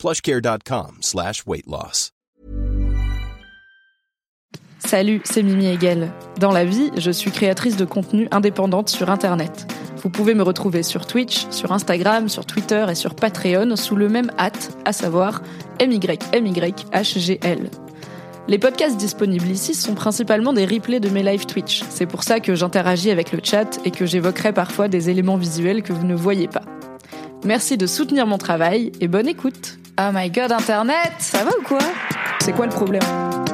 plushcare.com slash. Salut, c'est Mimi Hegel. Dans la vie, je suis créatrice de contenu indépendante sur Internet. Vous pouvez me retrouver sur Twitch, sur Instagram, sur Twitter et sur Patreon sous le même hâte, à savoir MYMYHGL. Les podcasts disponibles ici sont principalement des replays de mes live Twitch. C'est pour ça que j'interagis avec le chat et que j'évoquerai parfois des éléments visuels que vous ne voyez pas. Merci de soutenir mon travail et bonne écoute. Oh my god, Internet Ça va ou quoi? C'est quoi le problème?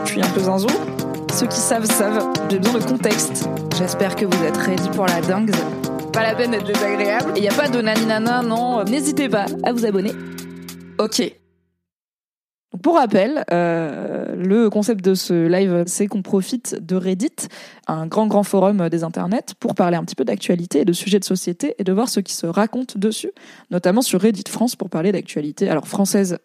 Je suis un peu zinzou Ceux qui savent, savent. J'ai besoin de contexte. J'espère que vous êtes ready pour la dingue. Pas la peine d'être désagréable. Et y a pas de naninana, non. N'hésitez pas à vous abonner. Ok. Pour rappel, euh, le concept de ce live, c'est qu'on profite de Reddit, un grand grand forum des internets, pour parler un petit peu d'actualité et de sujets de société et de voir ce qui se raconte dessus, notamment sur Reddit France pour parler d'actualité, alors française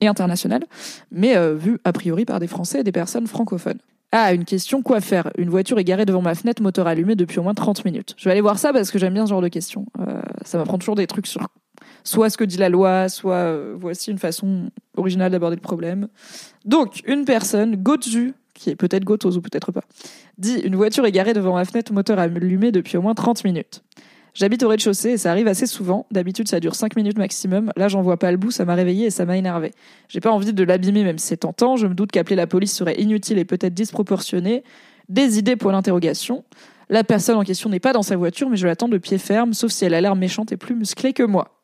et internationale, mais euh, vue a priori par des Français et des personnes francophones. Ah, une question, quoi faire? Une voiture est garée devant ma fenêtre, moteur allumé depuis au moins 30 minutes. Je vais aller voir ça parce que j'aime bien ce genre de questions. Euh, ça m'apprend toujours des trucs sur soit ce que dit la loi, soit euh, voici une façon originale d'aborder le problème. Donc, une personne, Gotzu, qui est peut-être Gotos ou peut-être pas, dit une voiture est garée devant ma fenêtre, moteur allumé depuis au moins 30 minutes. J'habite au rez-de-chaussée et ça arrive assez souvent. D'habitude, ça dure 5 minutes maximum. Là, j'en vois pas le bout, ça m'a réveillé et ça m'a énervé. J'ai pas envie de l'abîmer, même si c'est tentant. Je me doute qu'appeler la police serait inutile et peut-être disproportionné. Des idées pour l'interrogation. La personne en question n'est pas dans sa voiture, mais je l'attends de pied ferme, sauf si elle a l'air méchante et plus musclée que moi.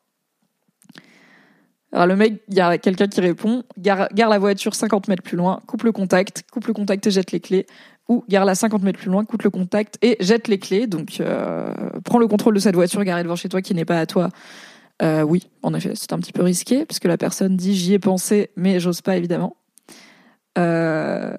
Alors le mec, il y a quelqu'un qui répond, gare, la voiture 50 mètres plus loin, coupe le contact, coupe le contact et jette les clés. Ou gare la 50 mètres plus loin, coupe le contact et jette les clés. Donc euh, prends le contrôle de cette voiture garée devant chez toi qui n'est pas à toi. Euh, oui, en effet, c'est un petit peu risqué puisque la personne dit j'y ai pensé, mais j'ose pas évidemment. Euh,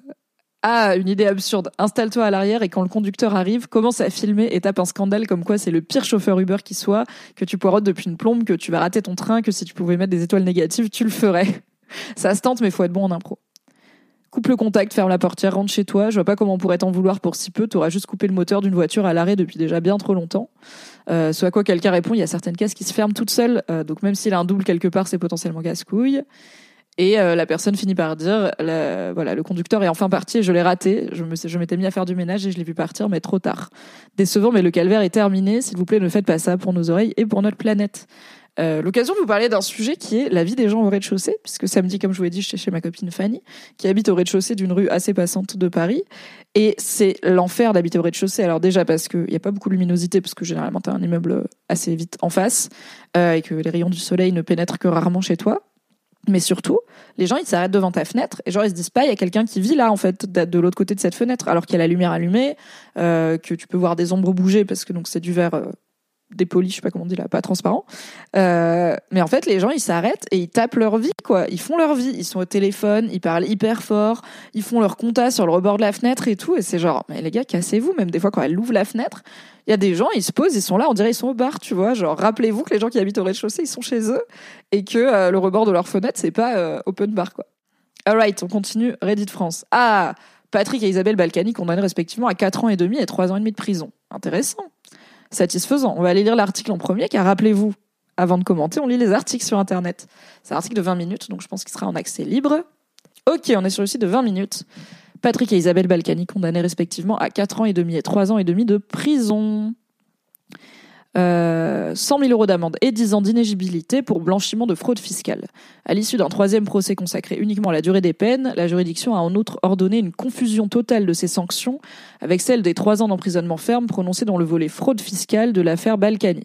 ah, une idée absurde. Installe-toi à l'arrière et quand le conducteur arrive, commence à filmer et tape un scandale comme quoi c'est le pire chauffeur Uber qui soit, que tu poirotes depuis une plombe, que tu vas rater ton train, que si tu pouvais mettre des étoiles négatives, tu le ferais. Ça se tente, mais faut être bon en impro. Coupe le contact, ferme la portière, rentre chez toi. Je vois pas comment on pourrait t'en vouloir pour si peu. T'auras juste coupé le moteur d'une voiture à l'arrêt depuis déjà bien trop longtemps. Euh, ce à quoi quelqu'un répond, il y a certaines caisses qui se ferment toutes seules. Euh, donc même s'il a un double quelque part, c'est potentiellement casse-couille. Et euh, la personne finit par dire, voilà, le conducteur est enfin parti et je l'ai raté. Je me, je m'étais mis à faire du ménage et je l'ai vu partir, mais trop tard. Décevant, mais le calvaire est terminé. S'il vous plaît, ne faites pas ça pour nos oreilles et pour notre planète. Euh, L'occasion de vous parler d'un sujet qui est la vie des gens au rez-de-chaussée, puisque samedi, comme je vous l'ai dit, j'étais chez ma copine Fanny, qui habite au rez-de-chaussée d'une rue assez passante de Paris. Et c'est l'enfer d'habiter au rez-de-chaussée. Alors déjà parce qu'il n'y a pas beaucoup de luminosité, parce que généralement, tu as un immeuble assez vite en face, euh, et que les rayons du soleil ne pénètrent que rarement chez toi. Mais surtout, les gens, ils s'arrêtent devant ta fenêtre et genre, ils se disent pas, il y a quelqu'un qui vit là, en fait, de l'autre côté de cette fenêtre, alors qu'il y a la lumière allumée, euh, que tu peux voir des ombres bouger parce que donc c'est du verre euh, dépoli, je sais pas comment on dit là, pas transparent. Euh, mais en fait, les gens, ils s'arrêtent et ils tapent leur vie, quoi. Ils font leur vie. Ils sont au téléphone, ils parlent hyper fort, ils font leur compta sur le rebord de la fenêtre et tout. Et c'est genre, mais les gars, cassez-vous. Même des fois, quand elle ouvre la fenêtre, il y a des gens, ils se posent, ils sont là, on dirait ils sont au bar, tu vois. Genre, rappelez-vous que les gens qui habitent au rez-de-chaussée, ils sont chez eux et que euh, le rebord de leur fenêtre, c'est pas euh, open bar, quoi. Alright, on continue. Reddit France. Ah, Patrick et Isabelle Balkany condamnés respectivement à 4 ans et demi et 3 ans et demi de prison. Intéressant. Satisfaisant. On va aller lire l'article en premier, car rappelez-vous, avant de commenter, on lit les articles sur Internet. C'est un article de 20 minutes, donc je pense qu'il sera en accès libre. Ok, on est sur le site de 20 minutes. Patrick et Isabelle Balkany condamnés respectivement à 4 ans et demi et 3 ans et demi de prison. Euh, 100 000 euros d'amende et 10 ans d'inéligibilité pour blanchiment de fraude fiscale. À l'issue d'un troisième procès consacré uniquement à la durée des peines, la juridiction a en outre ordonné une confusion totale de ces sanctions avec celle des trois ans d'emprisonnement ferme prononcés dans le volet fraude fiscale de l'affaire Balkany.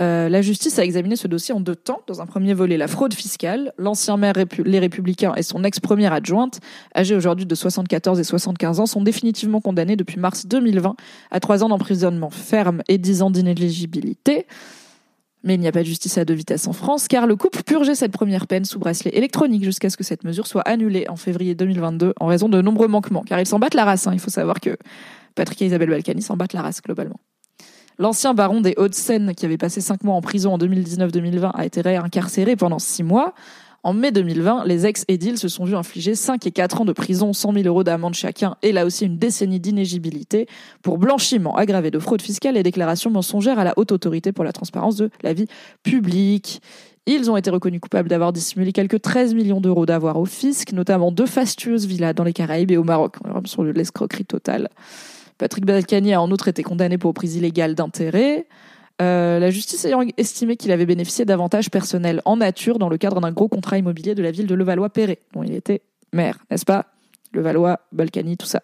Euh, la justice a examiné ce dossier en deux temps. Dans un premier volet, la fraude fiscale. L'ancien maire Les Républicains et son ex-première adjointe, âgés aujourd'hui de 74 et 75 ans, sont définitivement condamnés depuis mars 2020 à trois ans d'emprisonnement ferme et 10 ans d'inéligibilité. Mais il n'y a pas de justice à deux vitesses en France, car le couple purgeait cette première peine sous bracelet électronique jusqu'à ce que cette mesure soit annulée en février 2022 en raison de nombreux manquements. Car ils s'en battent la race, hein. il faut savoir que Patrick et Isabelle Balkany s'en battent la race globalement. L'ancien baron des Hauts-de-Seine, qui avait passé cinq mois en prison en 2019-2020, a été réincarcéré pendant six mois. En mai 2020, les ex-édiles se sont vus infliger 5 et 4 ans de prison, 100 000 euros d'amende chacun et là aussi une décennie d'inégibilité pour blanchiment aggravé de fraude fiscale et déclaration mensongère à la haute autorité pour la transparence de la vie publique. Ils ont été reconnus coupables d'avoir dissimulé quelques 13 millions d'euros d'avoir au fisc, notamment deux fastueuses villas dans les Caraïbes et au Maroc. Sur l'escroquerie totale. Patrick Balkany a en outre été condamné pour prise illégale d'intérêt. Euh, la justice ayant estimé qu'il avait bénéficié d'avantages personnels en nature dans le cadre d'un gros contrat immobilier de la ville de Levallois-Perret, dont il était maire, n'est-ce pas? Levallois, Balkany, tout ça.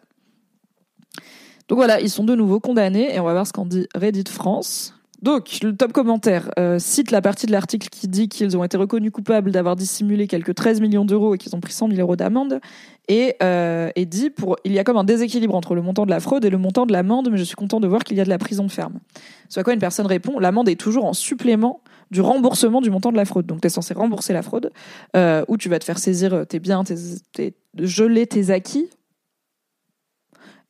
Donc voilà, ils sont de nouveau condamnés et on va voir ce qu'en dit Reddit France. Donc, le top commentaire euh, cite la partie de l'article qui dit qu'ils ont été reconnus coupables d'avoir dissimulé quelques 13 millions d'euros et qu'ils ont pris 100 000 euros d'amende. Et, euh, et dit, pour, il y a comme un déséquilibre entre le montant de la fraude et le montant de l'amende, mais je suis content de voir qu'il y a de la prison ferme. Ce à quoi une personne répond, l'amende est toujours en supplément du remboursement du montant de la fraude. Donc, tu es censé rembourser la fraude, euh, ou tu vas te faire saisir tes biens, tes, geler tes acquis.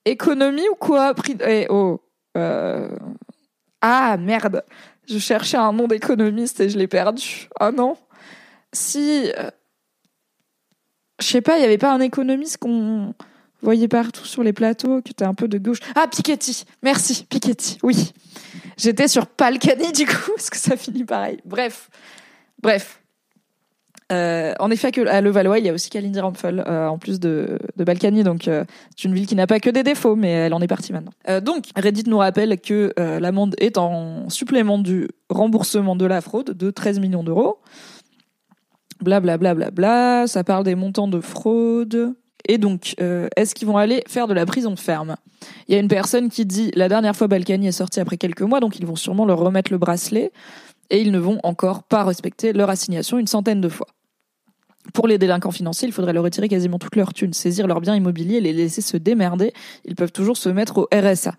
Économie ou quoi? Ah merde, je cherchais un nom d'économiste et je l'ai perdu. Ah non. Si, euh, je sais pas, il y avait pas un économiste qu'on voyait partout sur les plateaux qui était un peu de gauche. Ah Piketty, merci Piketty. Oui, j'étais sur Palcani du coup parce que ça finit pareil. Bref, bref. Euh, en effet, à Levallois, il y a aussi Kalindi Rampfel, euh, en plus de, Balkany. Donc, euh, c'est une ville qui n'a pas que des défauts, mais elle en est partie maintenant. donc, Reddit nous rappelle que l'amende est en supplément du remboursement de la fraude de 13 millions d'euros. Blablabla, bla, bla, bla, ça parle des montants de fraude. Et donc, est-ce qu'ils vont aller faire de la prison ferme? Il y a une personne qui dit la dernière fois Balkany est sorti après quelques mois, donc ils vont sûrement leur remettre le bracelet et ils ne vont encore pas respecter leur assignation une centaine de fois. Pour les délinquants financiers, il faudrait leur retirer quasiment toute leur thunes, saisir leurs biens immobiliers et les laisser se démerder. Ils peuvent toujours se mettre au RSA.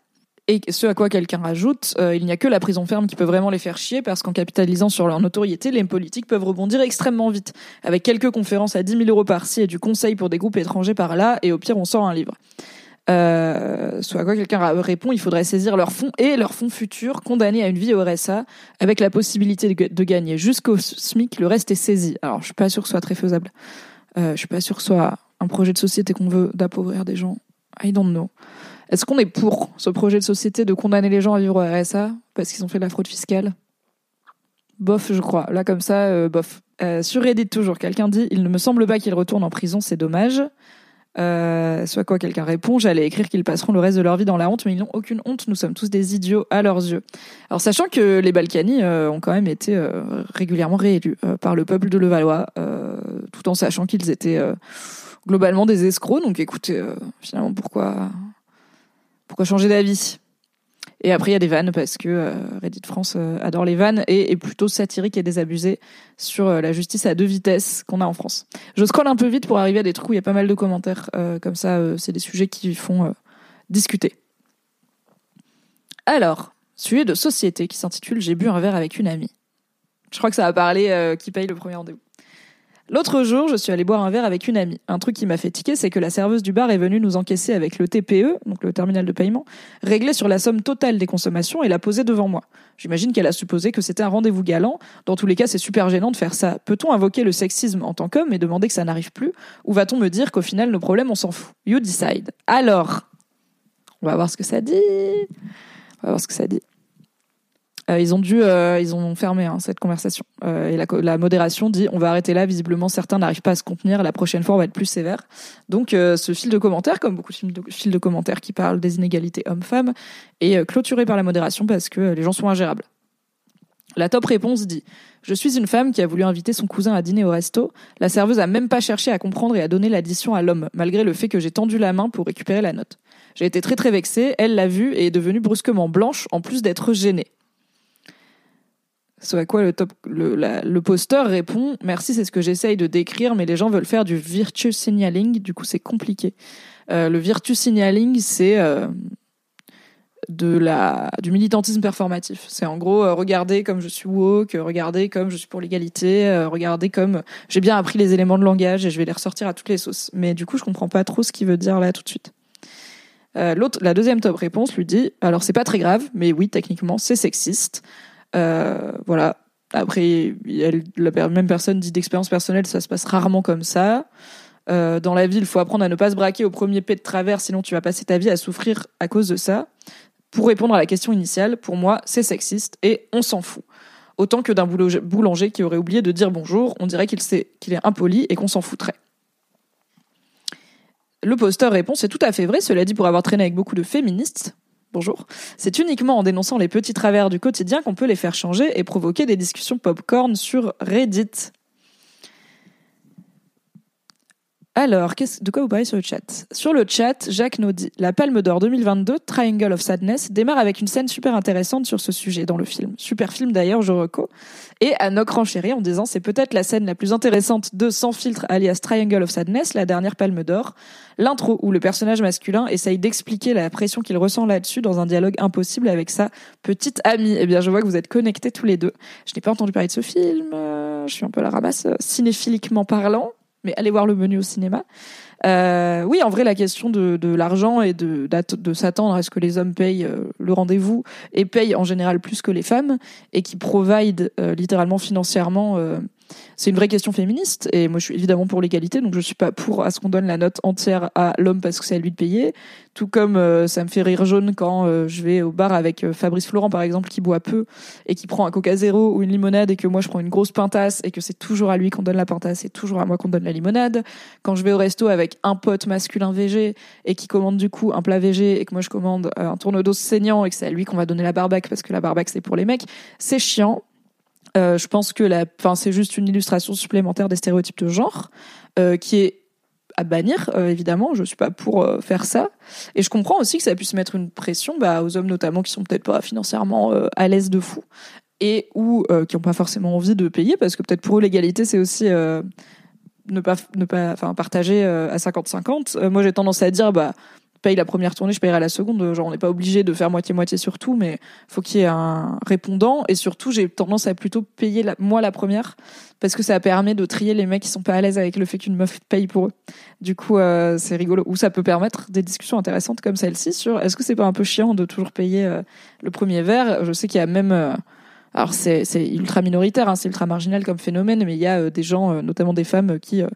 Et ce à quoi quelqu'un rajoute, euh, il n'y a que la prison ferme qui peut vraiment les faire chier parce qu'en capitalisant sur leur notoriété, les politiques peuvent rebondir extrêmement vite. Avec quelques conférences à 10 000 euros par-ci et du conseil pour des groupes étrangers par-là, et au pire, on sort un livre. Euh, soit quoi quelqu'un répond, il faudrait saisir leurs fonds et leurs fonds futurs condamnés à une vie au RSA avec la possibilité de, gagner jusqu'au SMIC, le reste est saisi. Alors je suis pas sûr que ce soit très faisable. Euh, je suis pas sûr que ce soit un projet de société qu'on veut d'appauvrir des gens. I don't know. Est-ce qu'on est pour ce projet de société de condamner les gens à vivre au RSA parce qu'ils ont fait de la fraude fiscale? Bof, je crois. Là, comme ça, euh, bof. Euh, sur Reddit, toujours, quelqu'un dit Il ne me semble pas qu'il retourne en prison, c'est dommage. Euh, soit quoi quelqu'un répond, j'allais écrire qu'ils passeront le reste de leur vie dans la honte, mais ils n'ont aucune honte, nous sommes tous des idiots à leurs yeux. Alors sachant que les Balkany euh, ont quand même été euh, régulièrement réélus euh, par le peuple de Levallois, tout en sachant qu'ils étaient globalement des escrocs, donc écoutez, finalement pourquoi, pourquoi changer d'avis? Et après, il y a des vannes parce que euh, Reddit France euh, adore les vannes et est plutôt satirique et désabusé sur euh, la justice à deux vitesses qu'on a en France. Je scrolle un peu vite pour arriver à des trucs où il y a pas mal de commentaires. comme ça, c'est des sujets qui font discuter. Alors, sujet de société qui s'intitule J'ai bu un verre avec une amie. Je crois que ça va parler qui paye le premier rendez-vous. L'autre jour, je suis allée boire un verre avec une amie. Un truc qui m'a fait tiquer, c'est que la serveuse du bar est venue nous encaisser avec le TPE, donc le terminal de paiement, réglé sur la somme totale des consommations et l'a posé devant moi. J'imagine qu'elle a supposé que c'était un rendez-vous galant. Dans tous les cas, c'est super gênant de faire ça. Peut-on invoquer le sexisme en tant qu'homme et demander que ça n'arrive plus Ou va-t-on me dire qu'au final, nos problèmes, on s'en fout? You decide. Alors, on va voir ce que ça dit. On va voir ce que ça dit. Euh, ils ont dû, euh, ils ont fermé hein, cette conversation. Euh, et la, modération dit on va arrêter là. Visiblement, certains n'arrivent pas à se contenir. La prochaine fois, on va être plus sévère. Donc, ce fil de commentaires, comme beaucoup de fils de, commentaires qui parlent des inégalités hommes-femmes, est clôturé par la modération parce que les gens sont ingérables. La top réponse dit Je suis une femme qui a voulu inviter son cousin à dîner au resto. La serveuse a même pas cherché à comprendre et à donner l'addition à l'homme, malgré le fait que j'ai tendu la main pour récupérer la note. J'ai été très très vexée. Elle l'a vue et est devenue brusquement blanche, en plus d'être gênée. Ce à quoi le, top, le, le poster répond Merci, c'est ce que j'essaye de décrire, mais les gens veulent faire du virtue signaling, du coup c'est compliqué. Euh, le virtue signaling, c'est euh, du militantisme performatif. C'est en gros euh, regarder comme je suis woke, regarder comme je suis pour l'égalité, regarder comme j'ai bien appris les éléments de langage et je vais les ressortir à toutes les sauces. Mais du coup, je comprends pas trop ce qu'il veut dire là tout de suite. La deuxième top réponse lui dit alors c'est pas très grave, mais oui techniquement c'est sexiste. Euh, voilà. Après, la même personne dit d'expérience personnelle, ça se passe rarement comme ça. Euh, dans la vie, il faut apprendre à ne pas se braquer au premier pied de travers, sinon tu vas passer ta vie à souffrir à cause de ça. Pour répondre à la question initiale, pour moi, c'est sexiste et on s'en fout. Autant que d'un boulanger qui aurait oublié de dire bonjour, on dirait qu'il qu'il est impoli et qu'on s'en foutrait. Le poster répond C'est tout à fait vrai, cela dit, pour avoir traîné avec beaucoup de féministes. Bonjour. C'est uniquement en dénonçant les petits travers du quotidien qu'on peut les faire changer et provoquer des discussions popcorn sur Reddit. Alors, de quoi vous parlez sur le chat? Sur le chat, Jacques nous dit La Palme d'Or 2022, Triangle of Sadness, démarre avec une scène super intéressante sur ce sujet dans le film. Super film d'ailleurs, je reco. Et Anouk renchérit en disant C'est peut-être la scène la plus intéressante de Sans filtre alias Triangle of Sadness, la dernière Palme d'Or. L'intro où le personnage masculin essaye d'expliquer la pression qu'il ressent là-dessus dans un dialogue impossible avec sa petite amie. Eh bien, je vois que vous êtes connectés tous les deux. Je n'ai pas entendu parler de ce film. Euh, je suis un peu la ramasse euh, cinéphiliquement parlant mais allez voir le menu au cinéma. Euh, oui, en vrai, la question de, de l'argent et de, de s'attendre à ce que les hommes payent euh, le rendez-vous et payent en général plus que les femmes et qui provide euh, littéralement financièrement euh, c'est une vraie question féministe et moi je suis évidemment pour l'égalité donc je suis pas pour à ce qu'on donne la note entière à l'homme parce que c'est à lui de payer. Tout comme euh, ça me fait rire jaune quand euh, je vais au bar avec euh, Fabrice Florent par exemple qui boit peu et qui prend un Coca Zéro ou une limonade et que moi je prends une grosse pintasse et que c'est toujours à lui qu'on donne la pintasse et toujours à moi qu'on donne la limonade. Quand je vais au resto avec un pote masculin VG et qui commande du coup un plat VG et que moi je commande un tourne-dos saignant et que c'est à lui qu'on va donner la barbaque parce que la barbaque c'est pour les mecs c'est chiant euh, je pense que la, enfin, c'est juste une illustration supplémentaire des stéréotypes de genre euh, qui est à bannir euh, évidemment. Je suis pas pour faire ça. Et je comprends aussi que ça puisse mettre une pression bah, aux hommes notamment qui sont peut-être pas financièrement à l'aise de fou et ou qui ont pas forcément envie de payer parce que peut-être pour eux l'égalité c'est aussi ne pas ne pas enfin partager à 50-50. moi j'ai tendance à dire bah paye la première tournée, je payerai la seconde. Genre, on n'est pas obligé de faire moitié-moitié sur tout, mais faut qu'il y ait un répondant. Et surtout, j'ai tendance à plutôt payer moi la première, parce que ça permet de trier les mecs qui sont pas à l'aise avec le fait qu'une meuf paye pour eux. Du coup, euh, c'est rigolo. Ou ça peut permettre des discussions intéressantes comme celle-ci sur est-ce que c'est pas un peu chiant de toujours payer euh, le premier verre? Je sais qu'il y a même euh, alors c'est ultra minoritaire, hein, c'est ultra marginal comme phénomène, mais il y a euh, des gens, euh, notamment des femmes, qui euh,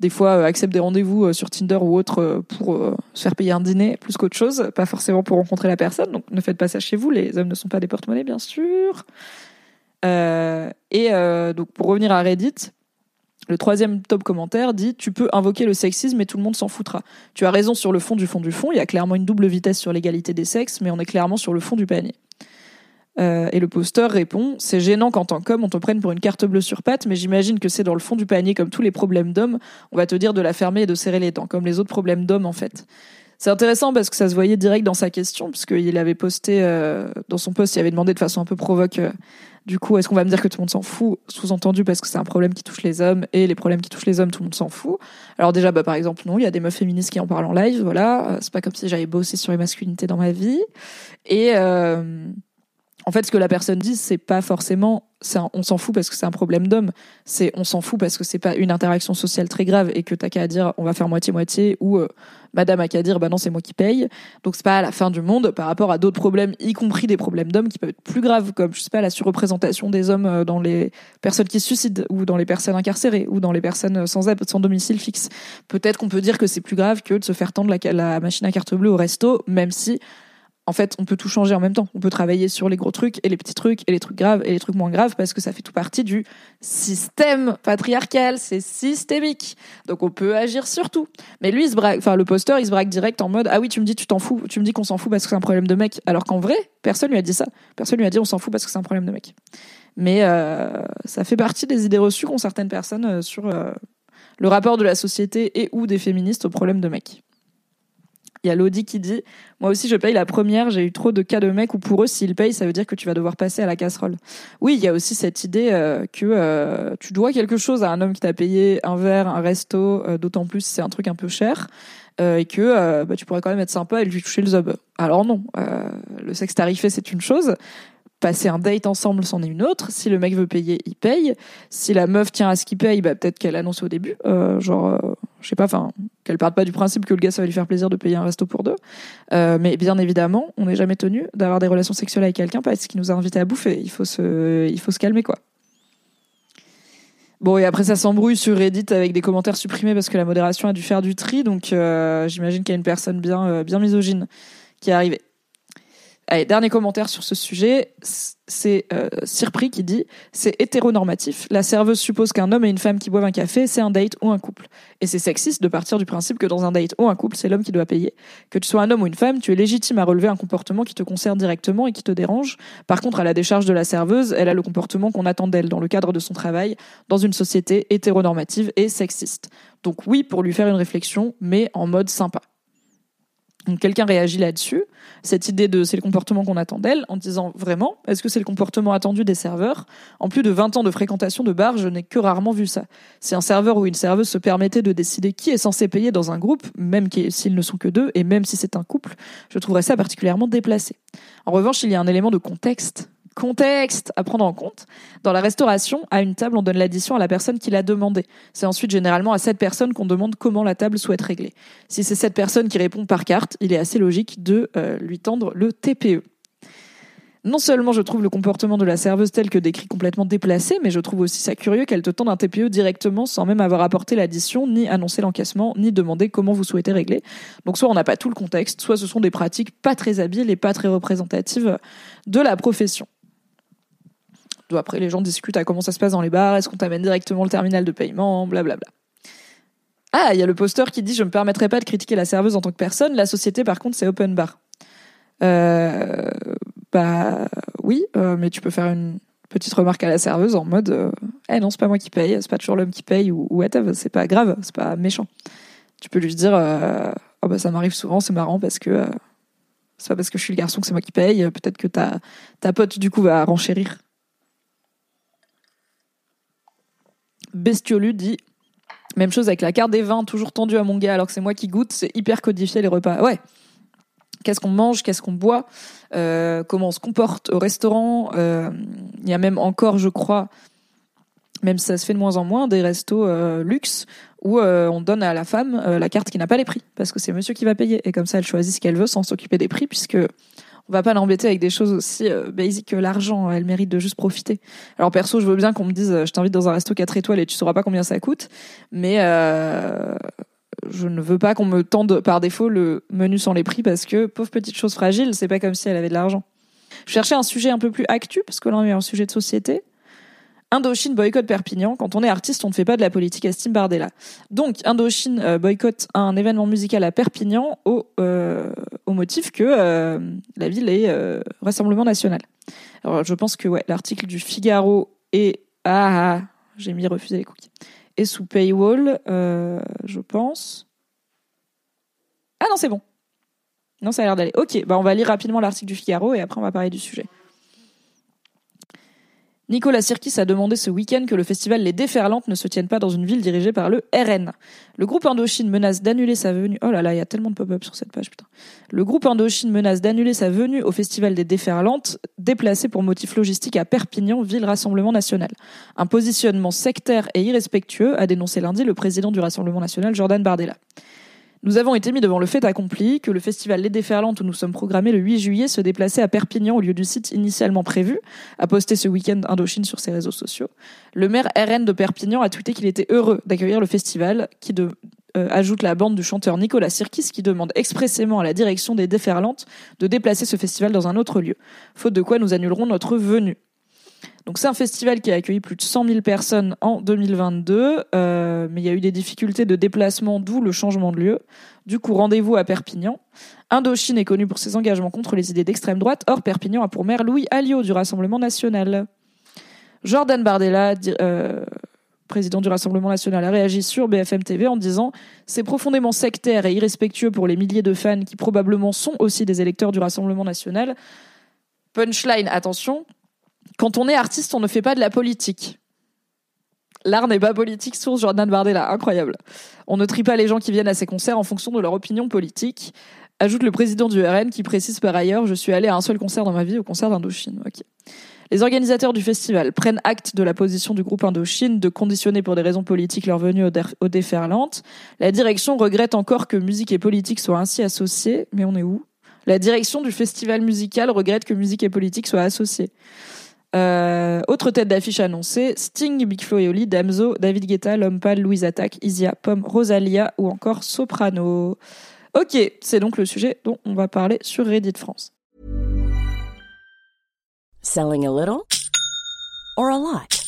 des fois acceptent des rendez-vous sur Tinder ou autre pour se faire payer un dîner plus qu'autre chose, pas forcément pour rencontrer la personne. Donc ne faites pas ça chez vous, les hommes ne sont pas des porte-monnaies bien sûr. et donc pour revenir à Reddit, le troisième top commentaire dit Tu peux invoquer le sexisme et tout le monde s'en foutra. Tu as raison sur le fond du fond du fond. Il y a clairement une double vitesse sur l'égalité des sexes, mais on est clairement sur le fond du panier. Euh, et le poster répond C'est gênant qu'en tant qu'homme, on te prenne pour une carte bleue sur patte, mais j'imagine que c'est dans le fond du panier comme tous les problèmes d'hommes. On va te dire de la fermer et de serrer les dents, comme les autres problèmes d'hommes en fait. C'est intéressant parce que ça se voyait direct dans sa question, puisqu'il avait posté euh, dans son post, il avait demandé de façon un peu provoque. Euh, du coup, est-ce qu'on va me dire que tout le monde s'en fout? Sous-entendu parce que c'est un problème qui touche les hommes et les problèmes qui touchent les hommes, tout le monde s'en fout. Alors déjà, bah, par exemple, non, il y a des meufs féministes qui en parlent en live, voilà. C'est pas comme si j'avais bossé sur les masculinités dans ma vie. Et en fait, ce que la personne dit, c'est pas forcément on s'en fout parce que c'est un problème d'homme. C'est on s'en fout parce que c'est pas une interaction sociale très grave et que t'as qu'à dire on va faire moitié moitié ou euh, Madame a qu'à dire bah non c'est moi qui paye. Donc c'est pas la fin du monde par rapport à d'autres problèmes, y compris des problèmes d'hommes qui peuvent être plus graves comme je sais pas la surreprésentation des hommes euh, dans les personnes qui se suicident ou dans les personnes incarcérées ou dans les personnes sans sans domicile fixe. Peut-être qu'on peut dire que c'est plus grave que de se faire tendre la, la machine à carte bleue au resto, même si en fait, on peut tout changer en même temps. On peut travailler sur les gros trucs et les petits trucs et les trucs graves et les trucs moins graves parce que ça fait tout partie du système patriarcal. C'est systémique. Donc on peut agir sur tout. Mais lui, enfin, le posteur, il se braque direct en mode, ah oui, tu me dis, tu t'en fous, tu me dis qu'on s'en fout parce que c'est un problème de mec. Alors qu'en vrai, personne lui a dit ça. Personne lui a dit on s'en fout parce que c'est un problème de mec. Mais euh, ça fait partie des idées reçues qu'ont certaines personnes euh, sur euh, le rapport de la société et ou des féministes au problème de mec. Il y a Lodi qui dit Moi aussi, je paye la première. J'ai eu trop de cas de mecs où pour eux, s'ils payent, ça veut dire que tu vas devoir passer à la casserole. Oui, il y a aussi cette idée euh, que euh, tu dois quelque chose à un homme qui t'a payé un verre, un resto, euh, d'autant plus si c'est un truc un peu cher, et que bah, tu pourrais quand même être sympa et lui toucher le zob. Alors non, le sexe tarifé, c'est une chose. Passer un date ensemble, c'en est une autre. Si le mec veut payer, il paye. Si la meuf tient à ce qu'il paye, bah, peut-être qu'elle annonce au début. genre je sais pas, enfin, qu'elle parte pas du principe que le gars ça va lui faire plaisir de payer un resto pour deux. Euh, mais bien évidemment, on n'est jamais tenu d'avoir des relations sexuelles avec quelqu'un parce qu'il nous a invités à bouffer. Il faut se, calmer quoi. Bon et après ça s'embrouille sur Reddit avec des commentaires supprimés parce que la modération a dû faire du tri. Donc euh, j'imagine qu'il y a une personne bien, euh, bien misogyne qui est arrivée. Allez, dernier commentaire sur ce sujet, c'est euh, qui dit c'est hétéronormatif. La serveuse suppose qu'un homme et une femme qui boivent un café, c'est un date ou un couple. Et c'est sexiste de partir du principe que dans un date ou un couple, c'est l'homme qui doit payer. Que tu sois un homme ou une femme, tu es légitime à relever un comportement qui te concerne directement et qui te dérange. Par contre, à la décharge de la serveuse, elle a le comportement qu'on attend d'elle dans le cadre de son travail, dans une société hétéronormative et sexiste. Donc oui, pour lui faire une réflexion, mais en mode sympa. Quelqu'un réagit là-dessus, cette idée de c'est le comportement qu'on attend d'elle, en disant vraiment, est-ce que c'est le comportement attendu des serveurs? En plus de 20 ans de fréquentation de bar, je n'ai que rarement vu ça. Si un serveur ou une serveuse se permettait de décider qui est censé payer dans un groupe, même s'ils ne sont que deux, et même si c'est un couple, je trouverais ça particulièrement déplacé. En revanche, il y a un élément de contexte contexte à prendre en compte. Dans la restauration, à une table, on donne l'addition à la personne qui l'a demandé. C'est ensuite généralement à cette personne qu'on demande comment la table souhaite régler. Si c'est cette personne qui répond par carte, il est assez logique de euh, lui tendre le TPE. Non seulement je trouve le comportement de la serveuse tel que décrit complètement déplacé, mais je trouve aussi ça curieux qu'elle te tende un TPE directement sans même avoir apporté l'addition, ni annoncé l'encaissement, ni demander comment vous souhaitez régler. Donc soit on n'a pas tout le contexte, soit ce sont des pratiques pas très habiles et pas très représentatives de la profession. Après, les gens discutent à comment ça se passe dans les bars, est-ce qu'on t'amène directement le terminal de paiement, blablabla. Ah, il y a le poster qui dit Je me permettrai pas de critiquer la serveuse en tant que personne, la société par contre c'est open bar. Euh, bah oui, euh, mais tu peux faire une petite remarque à la serveuse en mode euh, Eh non, c'est pas moi qui paye, c'est pas toujours l'homme qui paye ou, ou whatever, c'est pas grave, c'est pas méchant. Tu peux lui dire Oh bah ça m'arrive souvent, c'est marrant parce que c'est pas parce que je suis le garçon que c'est moi qui paye, peut-être que ta, ta pote du coup va renchérir Bestiolu dit même chose avec la carte des vins, toujours tendue à mon gars alors que c'est moi qui goûte, c'est hyper codifié les repas. Ouais. Qu'est-ce qu'on mange, qu'est-ce qu'on boit, euh, comment on se comporte au restaurant. Euh, il y a même encore, je crois, même si ça se fait de moins en moins, des restos euh, luxe où on donne à la femme la carte qui n'a pas les prix parce que c'est monsieur qui va payer et comme ça elle choisit ce qu'elle veut sans s'occuper des prix puisque on va pas l'embêter avec des choses aussi euh, basiques que l'argent. Elle mérite de juste profiter. Alors perso, je veux bien qu'on me dise, je t'invite dans un resto 4 étoiles et tu sauras pas combien ça coûte, mais euh, je ne veux pas qu'on me tende par défaut le menu sans les prix parce que pauvre petite chose fragile, c'est pas comme si elle avait de l'argent. Je cherchais un sujet un peu plus actu parce que là on est un sujet de société. Indochine boycott Perpignan. Quand on est artiste, on ne fait pas de la politique à Steam Bardella. Donc, Indochine euh, boycotte un événement musical à Perpignan au, euh, au motif que euh, la ville est Rassemblement National. Alors, je pense que ouais, l'article du Figaro est... Ah, ah j'ai mis refuser les cookies. Et sous paywall, je pense. Ah non, c'est bon. Non, ça a l'air d'aller. Ok, bah on va lire rapidement l'article du Figaro et après on va parler du sujet. Nicolas Sirkis a demandé ce week-end que le festival Les Déferlantes ne se tienne pas dans une ville dirigée par le RN. Le groupe Indochine menace d'annuler sa venue. Oh là là, il y a tellement de pop-up sur cette page, putain. Le groupe Indochine menace d'annuler sa venue au festival des Déferlantes, déplacé pour motif logistique à Perpignan, ville Rassemblement National. Un positionnement sectaire et irrespectueux, a dénoncé lundi le président du Rassemblement National, Jordan Bardella. Nous avons été mis devant le fait accompli que le festival Les Déferlantes où nous sommes programmés le 8 juillet se déplaçait à Perpignan au lieu du site initialement prévu, a posté ce week-end Indochine sur ses réseaux sociaux. Le maire RN de Perpignan a tweeté qu'il était heureux d'accueillir le festival, qui euh, ajoute la bande du chanteur Nicolas Sirkis qui demande expressément à la direction des Déferlantes de déplacer ce festival dans un autre lieu, faute de quoi nous annulerons notre venue. Donc c'est un festival qui a accueilli plus de 100 000 personnes en 2022, euh, mais il y a eu des difficultés de déplacement, d'où le changement de lieu. Du coup, rendez-vous à Perpignan. Indochine est connu pour ses engagements contre les idées d'extrême droite. Or, Perpignan a pour maire Louis Alliot du Rassemblement national. Jordan Bardella, euh, président du Rassemblement national, a réagi sur BFM TV en disant C'est profondément sectaire et irrespectueux pour les milliers de fans qui probablement sont aussi des électeurs du Rassemblement national. Punchline, attention, quand on est artiste, on ne fait pas de la politique. L'art n'est pas politique, source Jordan Bardella, incroyable. On ne trie pas les gens qui viennent à ces concerts en fonction de leur opinion politique. Ajoute le président du RN qui précise par ailleurs Je suis allé à un seul concert dans ma vie, au concert d'Indochine. Les organisateurs du festival prennent acte de la position du groupe Indochine de conditionner pour des raisons politiques leur venue au, au déferlante. La direction regrette encore que musique et politique soient ainsi associées. Mais on est où? La direction du festival musical regrette que musique et politique soient associées. Euh, autre tête d'affiche annoncée, Sting, Big Flo et Oli, Damso, David Guetta, Lompal, Louise Attack, Isia, Pomme, Rosalia ou encore Soprano. Ok, c'est donc le sujet dont on va parler sur Reddit France. Selling a little or a lot?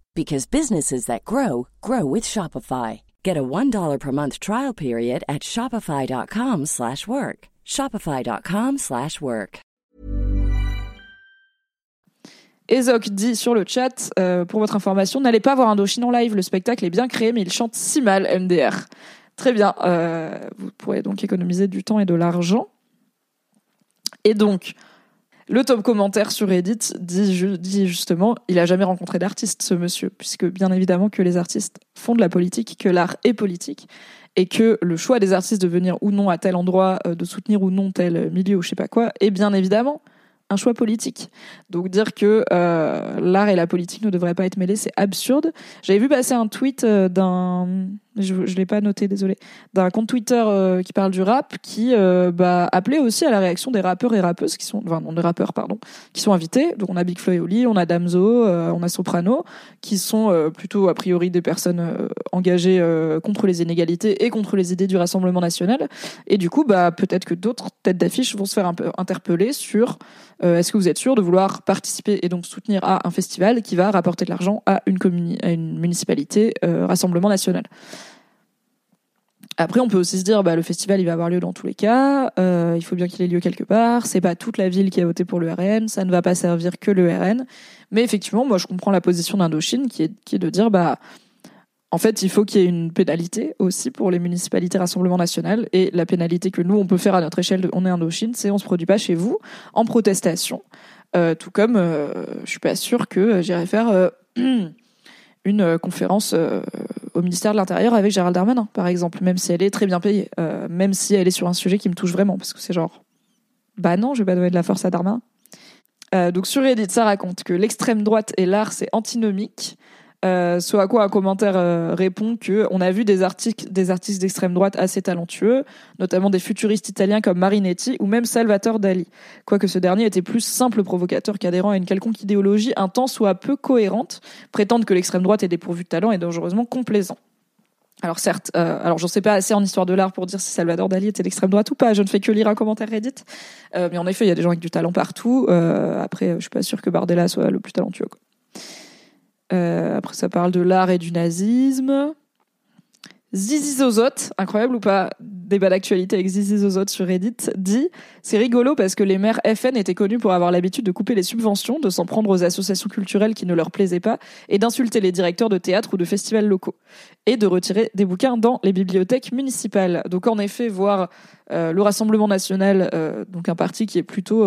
because businesses that grow grow with Shopify. Get a $1 per month trial period at shopify.com/work. shopify.com/work. Ezok dit sur le chat, euh, pour votre information, n'allez pas voir Indochine en live. Le spectacle est bien créé, mais il chante si mal, MDR. Très bien. Euh, vous pourrez donc économiser du temps et de l'argent. Et donc, le top commentaire sur Reddit dit, justement, il a jamais rencontré d'artiste, ce monsieur, puisque bien évidemment que les artistes font de la politique, que l'art est politique, et que le choix des artistes de venir ou non à tel endroit, euh, de soutenir ou non tel milieu ou je sais pas quoi, est bien évidemment un choix politique. Donc dire que euh, l'art et la politique ne devraient pas être mêlés, c'est absurde. J'avais vu passer un tweet euh, d'un, je ne l'ai pas noté, désolé, d'un compte Twitter euh, qui parle du rap, qui euh, bah, appelait aussi à la réaction des rappeurs et rappeuses qui sont, enfin non des rappeurs pardon, qui sont invités. Donc on a Big Flo et Oli, on a Damso, euh, on a Soprano, qui sont euh, plutôt a priori des personnes engagées contre les inégalités et contre les idées du Rassemblement national. Et du coup, bah peut-être que d'autres têtes d'affiche vont se faire un peu interpeller sur est-ce que vous êtes sûr de vouloir participer et donc soutenir à un festival qui va rapporter de l'argent à une municipalité Rassemblement national? Après, on peut aussi se dire, bah, le festival, il va avoir lieu dans tous les cas. euh, il faut bien qu'il ait lieu quelque part. C'est pas toute la ville qui a voté pour le RN. Ça ne va pas servir que le RN. Mais effectivement, moi, je comprends la position d'Indochine, qui est, de dire, bah, en fait, il faut qu'il y ait une pénalité aussi pour les municipalités Rassemblement National. Et la pénalité que nous, on peut faire à notre échelle, on est Indochine, c'est on se produit pas chez vous en protestation. Euh, tout comme, euh, je suis pas sûre que j'irai faire euh, une conférence au ministère de l'Intérieur avec Gérald Darmanin, par exemple, même si elle est très bien payée, euh, même si elle est sur un sujet qui me touche vraiment, parce que c'est genre, bah non, je vais pas donner de la force à Darmanin. Euh, donc sur Reddit, ça raconte que l'extrême droite et l'art, c'est antinomique. Euh, ce à quoi un commentaire euh, répond que on a vu des articles, des artistes d'extrême droite assez talentueux, notamment des futuristes italiens comme Marinetti ou même Salvatore Dali. Quoique ce dernier était plus simple provocateur qu'adhérent à une quelconque idéologie un tant soit peu cohérente, prétendre que l'extrême droite est dépourvue de talent et dangereusement complaisant. Alors certes, euh, alors j'en sais pas assez en histoire de l'art pour dire si Salvador Dali était d'extrême droite ou pas. Je ne fais que lire un commentaire Reddit, Euh, mais en effet, il y a des gens avec du talent partout. Euh, après, je suis pas sûre que Bardella soit le plus talentueux. Quoi. Euh, après, ça parle de l'art et du nazisme. Zizi incroyable ou pas Débat d'actualité avec Zizi sur Reddit, dit C'est rigolo parce que les maires FN étaient connus pour avoir l'habitude de couper les subventions, de s'en prendre aux associations culturelles qui ne leur plaisaient pas et d'insulter les directeurs de théâtre ou de festivals locaux et de retirer des bouquins dans les bibliothèques municipales. Donc en effet, voir euh, le Rassemblement national, euh, donc un parti qui est plutôt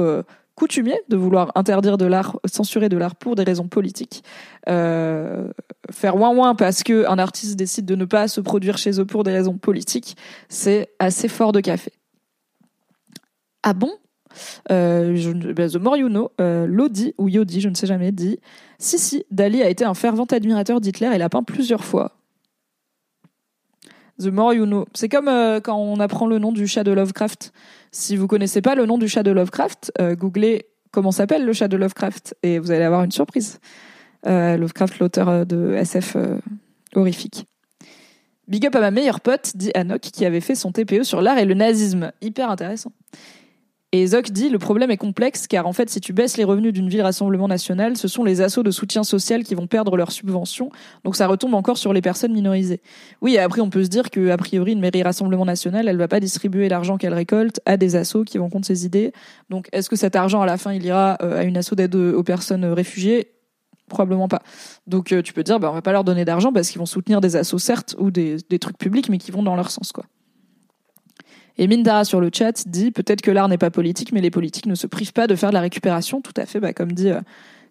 coutumier de vouloir interdire de l'art, censurer de l'art pour des raisons politiques, euh, faire ouin ouin parce que un artiste décide de ne pas se produire chez eux pour des raisons politiques, c'est assez fort de café. Ah bon? Euh, ben, The More euh, Lodi ou Yodi, je ne sais jamais, dit Si, si, Dali a été un fervent admirateur d'Hitler et l'a peint plusieurs fois. The More You Know. C'est comme euh, quand on apprend le nom du chat de Lovecraft. Si vous connaissez pas le nom du chat de Lovecraft, euh, googlez comment s'appelle le chat de Lovecraft et vous allez avoir une surprise. Euh, Lovecraft, l'auteur de SF horrifique. Big up à ma meilleure pote, dit Anok, qui avait fait son TPE sur l'art et le nazisme. Hyper intéressant. Et Zoc dit le problème est complexe car en fait si tu baisses les revenus d'une ville Rassemblement National, ce sont les assauts de soutien social qui vont perdre leurs subventions. Donc ça retombe encore sur les personnes minorisées. Oui, et après on peut se dire que a priori une mairie Rassemblement National, elle va pas distribuer l'argent qu'elle récolte à des assauts qui vont contre ses idées. Donc est-ce que cet argent à la fin il ira euh, à une asso d'aide aux personnes réfugiées? Probablement pas. Donc euh, tu peux dire bah on va pas leur donner d'argent parce qu'ils vont soutenir des assos certes ou des, des trucs publics mais qui vont dans leur sens quoi. Et Mindara sur le chat dit peut-être que l'art n'est pas politique, mais les politiques ne se privent pas de faire de la récupération. Tout à fait, bah, comme dit, euh,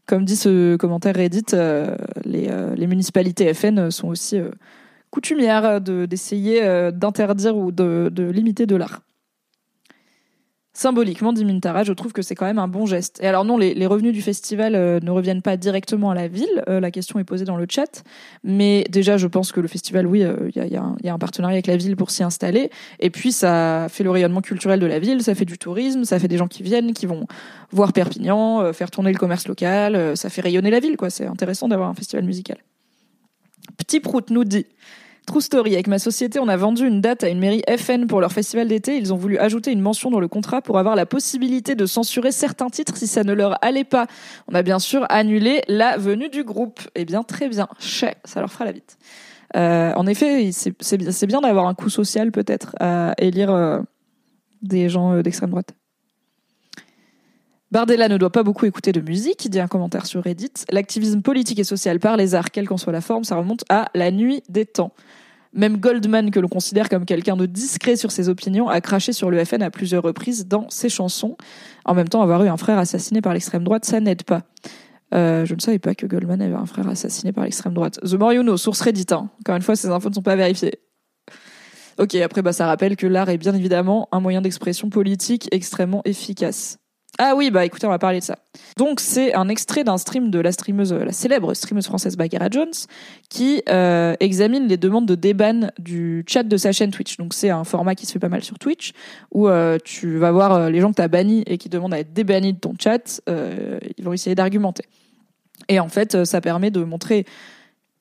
comme dit ce commentaire Reddit, euh, les, euh, les, municipalités FN sont aussi coutumières d'essayer d'interdire ou de, de limiter de l'art symboliquement, dit Mintara, je trouve que c'est quand même un bon geste. Et alors non, les, revenus du festival euh, ne reviennent pas directement à la ville. Euh, la question est posée dans le chat. Mais déjà, je pense que le festival, oui, euh, il y, a, un partenariat avec la ville pour s'y installer. Et puis, ça fait le rayonnement culturel de la ville, ça fait du tourisme, ça fait des gens qui viennent, qui vont voir Perpignan, faire tourner le commerce local. ça fait rayonner la ville, quoi. C'est intéressant d'avoir un festival musical. Petit Prout nous dit True story, avec ma société, on a vendu une date à une mairie FN pour leur festival d'été. Ils ont voulu ajouter une mention dans le contrat pour avoir la possibilité de censurer certains titres si ça ne leur allait pas. On a bien sûr annulé la venue du groupe. Eh bien, très bien. Chez, ça leur fera la vite. Euh, en effet, c'est bien d'avoir un coup social peut-être à élire euh, des gens euh, d'extrême droite. Bardella ne doit pas beaucoup écouter de musique, dit un commentaire sur Reddit. L'activisme politique et social par les arts, quelle qu'en soit la forme, ça remonte à la nuit des temps. Même Goldman, que l'on considère comme quelqu'un de discret sur ses opinions, a craché sur le FN à plusieurs reprises dans ses chansons. En même temps, avoir eu un frère assassiné par l'extrême droite, ça n'aide pas. Euh, je ne savais pas que Goldman avait un frère assassiné par l'extrême droite. The More source Reddit. Hein. Encore une fois, ces infos ne sont pas vérifiées. Ok, après, bah, ça rappelle que l'art est bien évidemment un moyen d'expression politique extrêmement efficace. Ah oui, bah écoutez, on va parler de ça. Donc c'est un extrait d'un stream de la streameuse, la célèbre streameuse française Bagheera Jones, qui euh, examine les demandes de déban du chat de sa chaîne Twitch. Donc c'est un format qui se fait pas mal sur Twitch, où euh, tu vas voir euh, les gens que tu as bannis et qui demandent à être débannis de ton chat, ils vont essayer d'argumenter. Et en fait, ça permet de montrer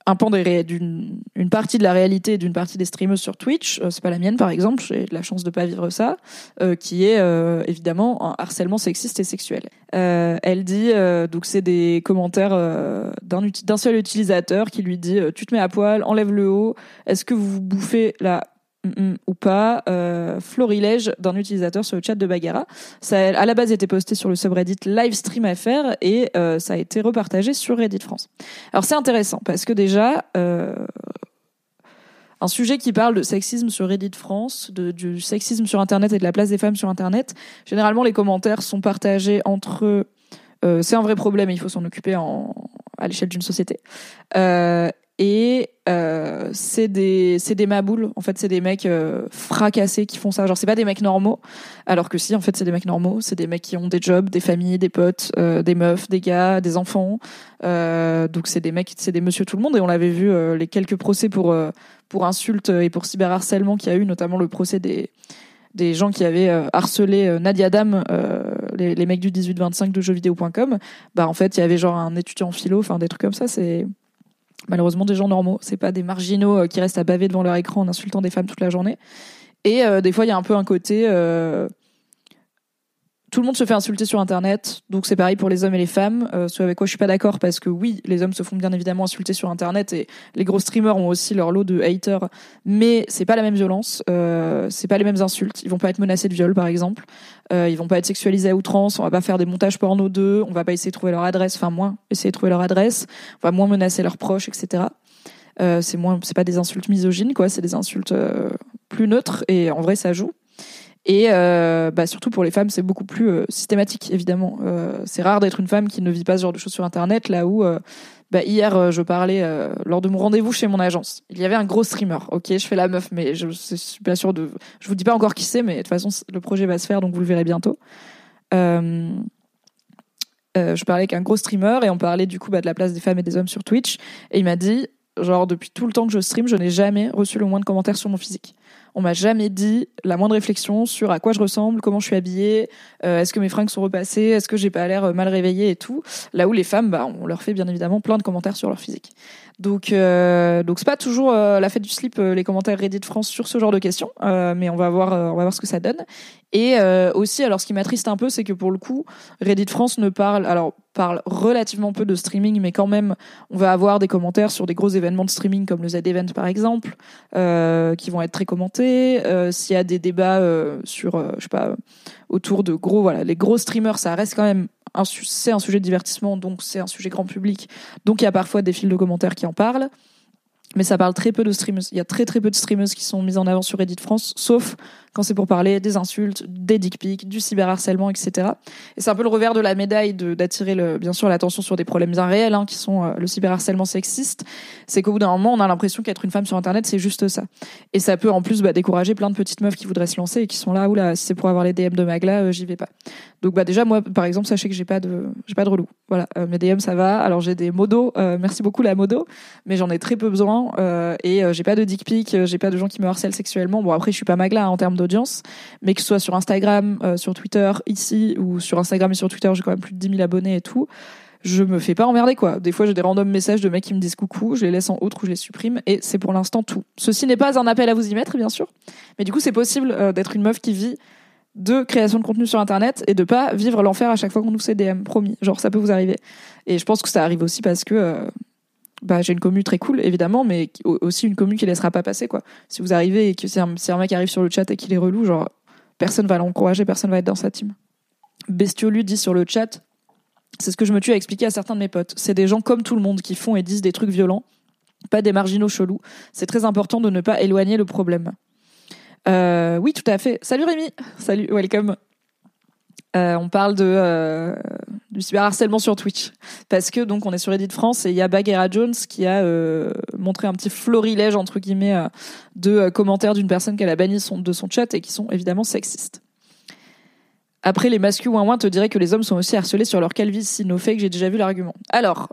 un pan d'une une partie de la réalité d'une partie des streamers sur Twitch, euh, c'est pas la mienne par exemple, j'ai la chance de pas vivre ça, euh, qui est euh, évidemment un harcèlement sexiste et sexuel. elle dit donc c'est des commentaires d'un d'un seul utilisateur qui lui dit tu te mets à poil, enlève le haut, est-ce que vous bouffez la ou pas euh, florilège d'un utilisateur sur le chat de Bagara. Ça à la base été posté sur le subreddit Livestream.fr et euh, ça a été repartagé sur Reddit France. Alors c'est intéressant parce que déjà euh, un sujet qui parle de sexisme sur Reddit France, de, du sexisme sur Internet et de la place des femmes sur Internet. Généralement les commentaires sont partagés entre euh, c'est un vrai problème et il faut s'en occuper en, à l'échelle d'une société. Euh, et euh, c'est des c'est des maboules. En fait c'est des mecs euh, fracassés qui font ça. Genre c'est pas des mecs normaux. Alors que si en fait c'est des mecs normaux. C'est des mecs qui ont des jobs des familles des potes euh, des meufs des gars des enfants. Donc c'est des mecs c'est des monsieur tout le monde. Et on l'avait vu les quelques procès pour pour insultes et pour cyberharcèlement qu'il y a eu notamment le procès des des gens qui avaient harcelé Nadia Dam, les, les mecs du 18-25 de jeuxvideo.com, bah en fait il y avait genre un étudiant en philo, enfin des trucs comme ça, c'est malheureusement des gens normaux. C'est pas des marginaux euh, qui restent à baver devant leur écran en insultant des femmes toute la journée. Et euh, des fois, il y a un peu un côté euh, tout le monde se fait insulter sur Internet, donc c'est pareil pour les hommes et les femmes. Euh, ce avec quoi je suis pas d'accord, parce que oui, les hommes se font bien évidemment insulter sur Internet et les gros streamers ont aussi leur lot de haters, mais c'est pas la même violence, euh, c'est pas les mêmes insultes. Ils vont pas être menacés de viol, par exemple. Euh, ils vont pas être sexualisés à outrance. On va pas faire des montages porno d'eux. On va pas essayer de trouver leur adresse, enfin moins essayer de trouver leur adresse. On va moins menacer leurs proches, etc. Euh, c'est moins, c'est pas des insultes misogynes, quoi. C'est des insultes euh, plus neutres et en vrai ça joue. Et euh, bah, surtout pour les femmes, c'est beaucoup plus euh, systématique, évidemment. Euh, c'est rare d'être une femme qui ne vit pas ce genre de choses sur Internet, là où bah, hier, je parlais lors de mon rendez-vous chez mon agence. Il y avait un gros streamer. Ok, je fais la meuf, mais je, je suis. Je vous dis pas encore qui c'est, mais de toute façon, le projet va se faire, donc vous le verrez bientôt. je parlais avec un gros streamer et on parlait du coup bah, de la place des femmes et des hommes sur Twitch. Et il m'a dit, genre depuis tout le temps que je stream, je n'ai jamais reçu le moins de commentaires sur mon physique. On m'a jamais dit la moindre réflexion sur à quoi je ressemble, comment je suis habillée, euh, est-ce que mes fringues sont repassées, est-ce que j'ai pas l'air mal réveillée et tout. Là où les femmes, bah, on leur fait bien évidemment plein de commentaires sur leur physique. Donc, euh, donc c'est pas toujours euh, la fête du slip euh, les commentaires Reddit France sur ce genre de questions, euh, mais on va voir, on va voir ce que ça donne. Et aussi, alors ce qui m'attriste un peu, c'est que pour le coup, Reddit France ne parle, alors parle relativement peu de streaming, mais quand même, on va avoir des commentaires sur des gros événements de streaming comme le Z Event par exemple, qui vont être très commentés. S'il y a des débats sur, je sais pas, autour de gros, voilà, les gros streamers, ça reste quand même c'est un sujet de divertissement, donc c'est un sujet grand public. Donc il y a parfois des fils de commentaires qui en parlent. Mais ça parle très peu de streamers. Il y a très très peu de streamers qui sont mises en avant sur Reddit France, sauf quand c'est pour parler des insultes, des dick pics, du cyberharcèlement, etc. Et c'est un peu le revers de la médaille d'attirer bien sûr l'attention sur des problèmes bien réels, hein, qui sont euh, le cyberharcèlement sexiste. C'est qu'au bout d'un moment, on a l'impression qu'être une femme sur Internet, c'est juste ça. Et ça peut en plus bah, décourager plein de petites meufs qui voudraient se lancer et qui sont là, oula, si c'est pour avoir les DM de Magla, euh, j'y vais pas. Donc bah déjà moi, par exemple, sachez que j'ai pas de, j'ai pas de relou. Voilà, euh, mes DM ça va. Alors j'ai des modos, merci beaucoup la modo, mais j'en ai très peu besoin et j'ai pas de dick pic, j'ai pas de gens qui me harcèlent sexuellement. Bon après, je suis pas Magla hein, en termes d'audience, mais que ce soit sur Instagram, euh, sur Twitter, ici, ou sur Instagram et sur Twitter, j'ai quand même plus de 10 000 abonnés et tout, je me fais pas emmerder quoi. Des fois j'ai des random messages de mecs qui me disent coucou, je les laisse en autre ou je les supprime, et c'est pour l'instant tout. Ceci n'est pas un appel à vous y mettre, bien sûr, mais du coup c'est possible euh, d'être une meuf qui vit de création de contenu sur internet et de pas vivre l'enfer à chaque fois qu'on nous fait DM, promis. Genre ça peut vous arriver. Et je pense que ça arrive aussi parce que euh, bah, j'ai une commu très cool, évidemment, mais aussi une commu qui laissera pas passer, quoi. Si vous arrivez et que si un, un mec arrive sur le chat et qu'il est relou, genre, personne va l'encourager, personne va être dans sa team. Bestiolu dit sur le chat, c'est ce que je me tue à expliquer à certains de mes potes. C'est des gens comme tout le monde qui font et disent des trucs violents, pas des marginaux chelous. C'est très important de ne pas éloigner le problème. Euh, oui, tout à fait. Salut Rémi. Salut, welcome. Euh, on parle de euh, du cyberharcèlement sur Twitch parce que donc on est sur Reddit France et il y a Bagheera Jones qui a euh, montré un petit florilège entre guillemets euh, de euh, commentaires d'une personne qu'elle a banni de son chat et qui sont évidemment sexistes. Après les masculins ouin te dirait que les hommes sont aussi harcelés sur leur calvitie, no fake, j'ai déjà vu l'argument. Alors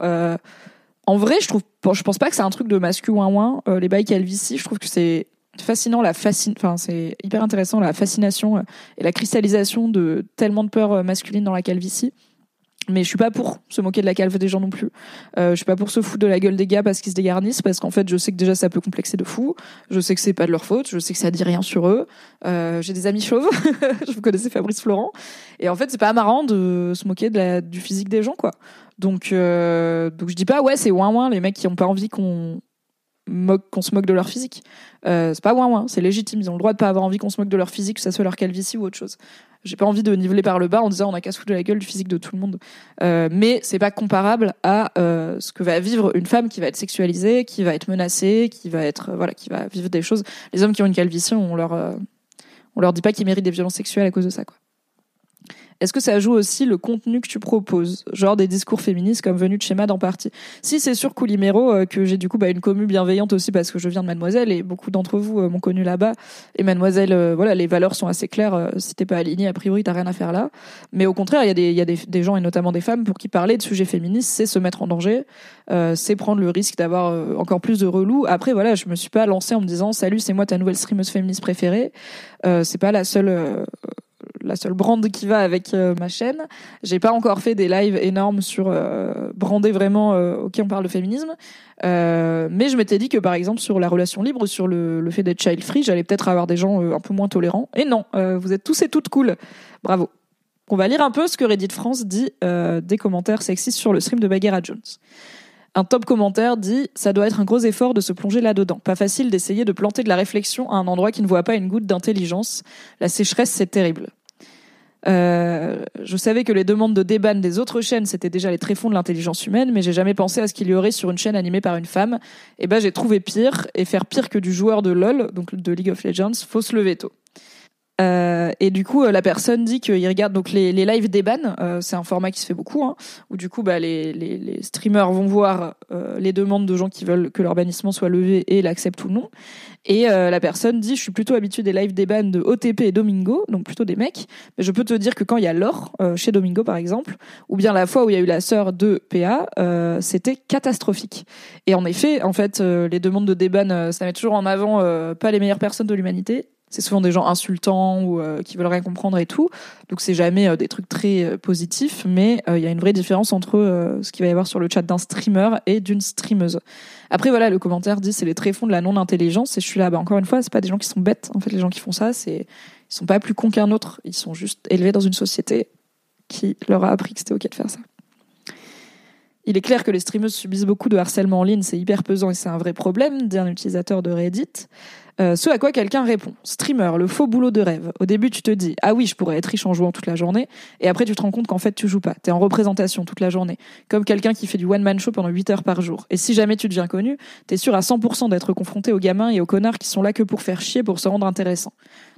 en vrai, je trouve je pense pas que c'est un truc de ouin ouin les bails calvitie, je trouve que c'est fascinant la fascine enfin c'est hyper intéressant la fascination euh, et la cristallisation de tellement de peurs euh, masculines dans la calvitie mais je suis pas pour se moquer de la calve des gens non plus. Euh, je suis pas pour se foutre de la gueule des gars parce qu'ils se dégarnissent, parce qu'en fait, je sais que déjà ça peut complexer de fou. Je sais que c'est pas de leur faute. Je sais que ça dit rien sur eux. Euh, J'ai des amis chauves. je vous connaissais Fabrice Florent. Et en fait, c'est pas marrant de se moquer du physique des gens, quoi. Donc, euh, donc je dis pas ouais, c'est ouin ouin les mecs qui ont pas envie qu'on qu'on se moque de leur physique. Euh, c'est pas ouin ouin, c'est légitime. Ils ont le droit de pas avoir envie qu'on se moque de leur physique, que ça soit leur calvitie ou autre chose. J'ai pas envie de niveler par le bas en disant on a qu'à se foutre de la gueule du physique de tout le monde. Euh, mais c'est pas comparable à euh, ce que va vivre une femme qui va être sexualisée, qui va être menacée, qui va être voilà, qui va vivre des choses. Les hommes qui ont une calvitie, on leur on leur dit pas qu'ils méritent des violences sexuelles à cause de ça quoi. Est-ce que ça joue aussi le contenu que tu proposes, genre des discours féministes comme venu de schéma dans partie? Si c'est sur Coulimero euh, que j'ai du coup bah, une commu bienveillante aussi parce que je viens de Mademoiselle et beaucoup d'entre vous euh, m'ont connu là-bas et Mademoiselle, euh, voilà, les valeurs sont assez claires. si t'es pas aligné, a priori t'as rien à faire là. Mais au contraire, il y a des, gens et notamment des femmes pour qui parler de sujets féministes, c'est se mettre en danger, c'est prendre le risque d'avoir encore plus de relous. Après voilà, je me suis pas lancée en me disant salut, c'est moi ta nouvelle streameuse féministe préférée. c'est pas la seule la seule brand qui va avec euh, ma chaîne. J'ai pas encore fait des lives énormes sur euh, brander vraiment euh, ok on parle de féminisme, mais je m'étais dit que par exemple sur la relation libre, sur le, le fait d'être child free, j'allais peut-être avoir des gens un peu moins tolérants. Et non, vous êtes tous et toutes cool. Bravo. On va lire un peu ce que Reddit France dit des commentaires sexistes sur le stream de Bagheera Jones. Un top commentaire dit Ça doit être un gros effort de se plonger là-dedans. Pas facile d'essayer de planter de la réflexion à un endroit qui ne voit pas une goutte d'intelligence. La sécheresse, c'est terrible. Euh, je savais que les demandes de déban des autres chaînes, c'était déjà les tréfonds de l'intelligence humaine, mais j'ai jamais pensé à ce qu'il y aurait sur une chaîne animée par une femme. Et ben, j'ai trouvé pire, et faire pire que du joueur de LoL, donc de League of Legends, faut se lever. Euh, et du coup, euh, la personne dit qu'il regarde donc les, les lives des. Euh, c'est un format qui se fait beaucoup, hein, où du coup, bah, les, les, les streamers vont voir les demandes de gens qui veulent que leur bannissement soit levé et l'acceptent ou non. Et la personne dit, je suis plutôt habituée des lives des de OTP et Domingo, donc plutôt des mecs. Mais je peux te dire que quand il y a l'or chez Domingo par exemple, ou bien la fois où il y a eu la sœur de PA, c'était catastrophique. Et en effet, en fait, les demandes de déban, ça met toujours en avant pas les meilleures personnes de l'humanité c'est souvent des gens insultants ou euh, qui veulent rien comprendre et tout. Donc c'est jamais euh, des trucs très euh, positifs, mais il y a une vraie différence entre ce qu'il va y avoir sur le chat d'un streamer et d'une streameuse. Après voilà, le commentaire dit c'est les tréfonds de la non-intelligence et je suis là, bah encore une fois, c'est pas des gens qui sont bêtes. En fait, les gens qui font ça, c'est ils sont pas plus cons qu'un autre. Ils sont juste élevés dans une société qui leur a appris que c'était ok de faire ça. Il est clair que les streameuses subissent beaucoup de harcèlement en ligne, c'est hyper pesant et c'est un vrai problème, dit un utilisateur de Reddit. Euh, ce à quoi quelqu'un répond Streamer, le faux boulot de rêve. Au début, tu te dis Ah oui, je pourrais être riche en jouant toute la journée. Et après, tu te rends compte qu'en fait, tu joues pas. T'es en représentation toute la journée. Comme quelqu'un qui fait du one-man show pendant 8 heures par jour. Et si jamais tu deviens connu, t'es sûr à 100% d'être confronté aux gamins et aux connards qui sont là que pour faire chier, pour se rendre intéressant.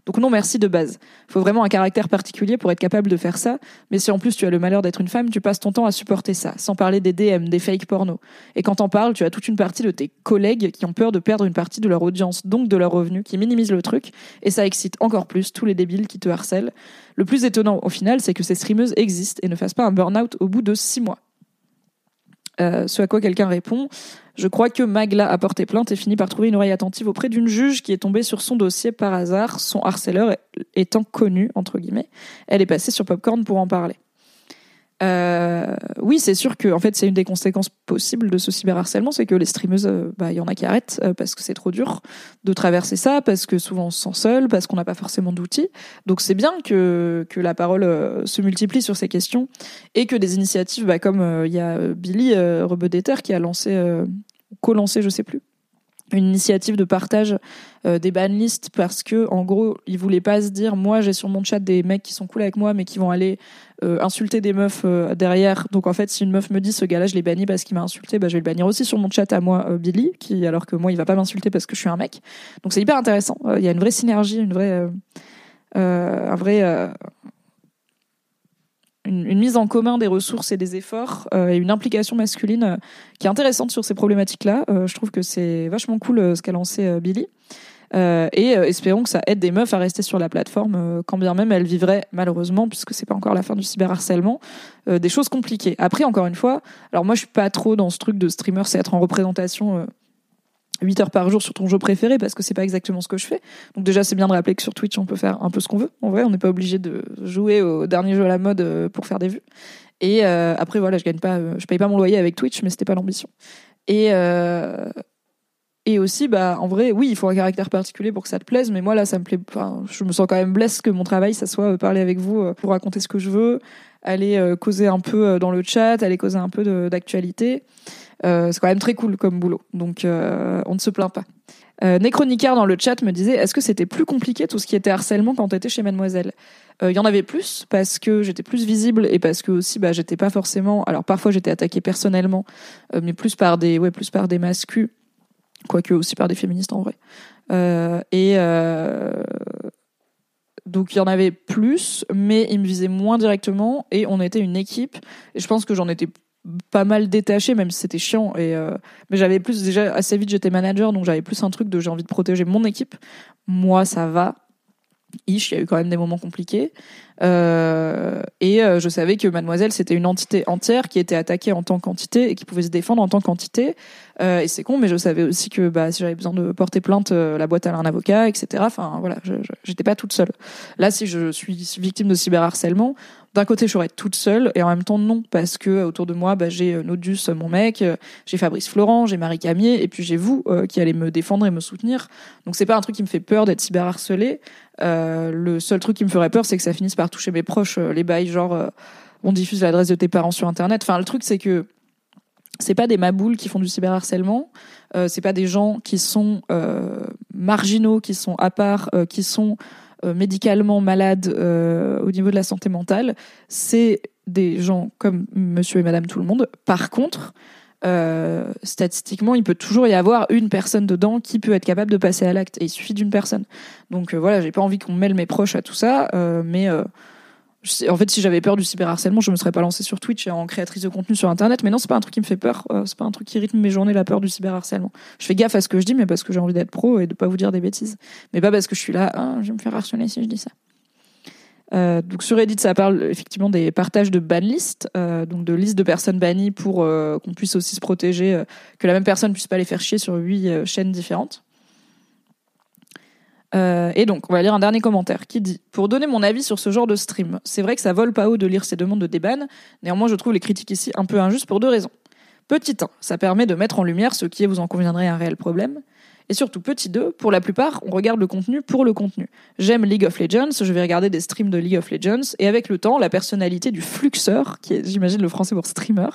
Donc non merci de base. Faut vraiment un caractère particulier pour être capable de faire ça. Mais si en plus tu as le malheur d'être une femme, tu passes ton temps à supporter ça, sans parler des DM, des fake porno. Et quand t'en parles, tu as toute une partie de tes collègues qui ont peur de perdre une partie de leur audience, donc de leur revenu, qui minimisent le truc. Et ça excite encore plus tous les débiles qui te harcèlent. Le plus étonnant au final, c'est que ces streameuses existent et ne fassent pas un burn-out au bout de six mois. Euh, ce à quoi quelqu'un répond Je crois que Magla a porté plainte et fini par trouver une oreille attentive auprès d'une juge qui est tombée sur son dossier par hasard, son harceleur étant connu, entre guillemets. Elle est passée sur Popcorn pour en parler. Euh, oui, c'est sûr que en fait, c'est une des conséquences possibles de ce cyberharcèlement, c'est que les streameuses, euh, bah, il y en a qui arrêtent euh, parce que c'est trop dur de traverser ça, parce que souvent on se sent seul, parce qu'on n'a pas forcément d'outils. Donc c'est bien que que la parole se multiplie sur ces questions et que des initiatives, bah, comme il y a Billy Rebedeter qui a lancé, co-lancé, je sais plus, une initiative de partage euh, des banlistes parce que en gros ils voulaient pas se dire moi j'ai sur mon chat des mecs qui sont cool avec moi mais qui vont aller euh, insulter des meufs euh, derrière. Donc en fait si une meuf me dit ce gars-là je l'ai banni parce qu'il m'a insulté bah je vais le bannir aussi sur mon chat à moi Billy qui alors que moi il va pas m'insulter parce que je suis un mec. Donc c'est hyper intéressant. Il y a une vraie synergie une vraie un vrai une, mise en commun des ressources et des efforts euh, et une implication masculine euh, qui est intéressante sur ces problématiques-là. Euh, je trouve que c'est vachement cool ce qu'a lancé Billy. et espérons que ça aide des meufs à rester sur la plateforme, quand bien même elles vivraient malheureusement, puisque c'est pas encore la fin du cyberharcèlement, des choses compliquées. Après, encore une fois, alors moi je suis pas trop dans ce truc de streamer, c'est être en représentation 8 heures par jour sur ton jeu préféré parce que c'est pas exactement ce que je fais. Donc déjà c'est bien de rappeler que sur Twitch on peut faire un peu ce qu'on veut. En vrai, on n'est pas obligé de jouer au dernier jeu à la mode euh, pour faire des vues. Et euh, après voilà, je gagne pas euh, je paye pas mon loyer avec Twitch mais c'était pas l'ambition. Et et aussi bah en vrai, oui, il faut un caractère particulier pour que ça te plaise mais moi là ça me plaît enfin, je me sens quand même blesse que mon travail ça soit parler avec vous pour raconter ce que je veux, aller causer un peu dans le chat, aller causer un peu d'actualité. Euh, c'est quand même très cool comme boulot. Donc euh, on ne se plaint pas. Euh, dans le chat me disait est-ce que c'était plus compliqué tout ce qui était harcèlement quand t'étais chez Mademoiselle Il y en avait plus parce que j'étais plus visible et parce que aussi bah j'étais pas forcément. Alors parfois j'étais attaquée personnellement, mais plus par des ouais plus par des mascus, quoique aussi par des féministes en vrai. et donc il y en avait plus, mais ils me visaient moins directement et on était une équipe. Et je pense que j'en étais pas mal détaché même si c'était chiant et euh, mais j'avais plus déjà assez vite j'étais manager donc j'avais plus un truc de j'ai envie de protéger mon équipe. Moi ça va. Ish il y a eu quand même des moments compliqués euh, et euh, je savais que Mademoiselle, c'était une entité entière qui était attaquée en tant qu'entité et qui pouvait se défendre en tant qu'entité. Euh, et c'est con, mais je savais aussi que bah, si j'avais besoin de porter plainte, la boîte à un avocat, etc. Enfin voilà, j'étais pas toute seule. Là, si je suis victime de cyberharcèlement, d'un côté, je serais toute seule et en même temps non, parce que autour de moi, bah, j'ai Nodus, mon mec, j'ai Fabrice Florent, j'ai Marie Camier, et puis j'ai vous qui allez me défendre et me soutenir. Donc c'est pas un truc qui me fait peur d'être cyberharcelé. Euh, le seul truc qui me ferait peur, c'est que ça finisse par toucher mes proches, euh, les bails genre euh, on diffuse l'adresse de tes parents sur internet. Enfin, le truc c'est que c'est pas des maboules qui font du cyberharcèlement, euh, c'est pas des gens qui sont marginaux, qui sont à part, qui sont médicalement malades au niveau de la santé mentale. C'est des gens comme Monsieur et Madame tout le monde. Par contre, euh, statistiquement, il peut toujours y avoir une personne dedans qui peut être capable de passer à l'acte. Et il suffit d'une personne. Donc euh, voilà, j'ai pas envie qu'on mêle mes proches à tout ça, euh, mais en fait, si j'avais peur du cyberharcèlement, je me serais pas lancée sur Twitch en créatrice de contenu sur Internet. Mais non, c'est pas un truc qui me fait peur. c'est pas un truc qui rythme mes journées, la peur du cyberharcèlement. Je fais gaffe à ce que je dis, mais parce que j'ai envie d'être pro et de pas vous dire des bêtises. Mais pas parce que je suis là, ah, je vais me faire harceler si je dis ça. Euh, donc sur Reddit, ça parle effectivement des partages de banlist, euh, donc de listes de personnes bannies pour euh, qu'on puisse aussi se protéger, que la même personne puisse pas les faire chier sur huit chaînes différentes. et donc, on va lire un dernier commentaire qui dit Pour donner mon avis sur ce genre de stream, c'est vrai que ça vole pas haut de lire ces demandes de déban, néanmoins je trouve les critiques ici un peu injustes pour deux raisons. Petit 1, ça permet de mettre en lumière ce qui est, vous en conviendrez, un réel problème. Et surtout, petit 2, pour la plupart, on regarde le contenu pour le contenu. J'aime League of Legends, je vais regarder des streams de League of Legends, et avec le temps, la personnalité du fluxeur, qui est, j'imagine, le français pour streamer,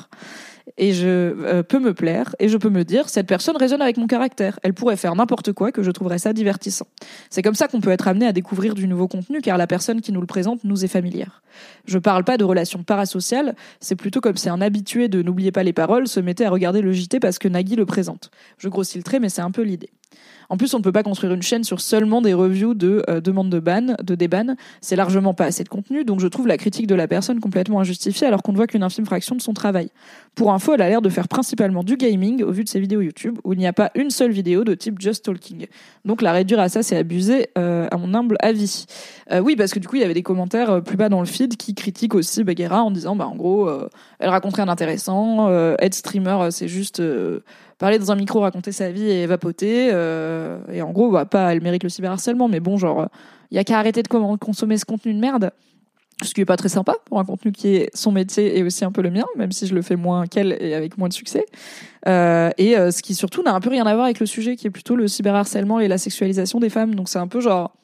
et je euh, peux me plaire et je peux me dire cette personne résonne avec mon caractère. Elle pourrait faire n'importe quoi que je trouverais ça divertissant. C'est comme ça qu'on peut être amené à découvrir du nouveau contenu car la personne qui nous le présente nous est familière. Je parle pas de relations parasociales, c'est plutôt comme si un habitué de n'oubliez pas les paroles se mettait à regarder le JT parce que Nagui le présente. Je grossis le trait mais c'est un peu l'idée. En plus, on ne peut pas construire une chaîne sur seulement des reviews de euh, demandes de ban, de déban. C'est largement pas assez de contenu, donc je trouve la critique de la personne complètement injustifiée alors qu'on ne voit qu'une infime fraction de son travail. Pour info, elle a l'air de faire principalement du gaming au vu de ses vidéos YouTube, où il n'y a pas une seule vidéo de type just talking. Donc la réduire à ça, c'est abuser, euh, à mon humble avis. Euh, oui, parce que du coup, il y avait des commentaires plus bas dans le feed qui critiquent aussi Baguera en disant, bah en gros, elle raconte rien d'intéressant, être streamer, c'est juste parler dans un micro, raconter sa vie et vapoter. Euh, et en gros, bah, pas, elle mérite le cyberharcèlement, mais bon, genre, il y a qu'à arrêter de consommer ce contenu de merde. Ce qui est pas très sympa pour un contenu qui est son métier et aussi un peu le mien, même si je le fais moins qu'elle et avec moins de succès. Euh, et euh, ce qui surtout n'a un peu rien à voir avec le sujet qui est plutôt le cyberharcèlement et la sexualisation des femmes. Donc c'est un peu genre,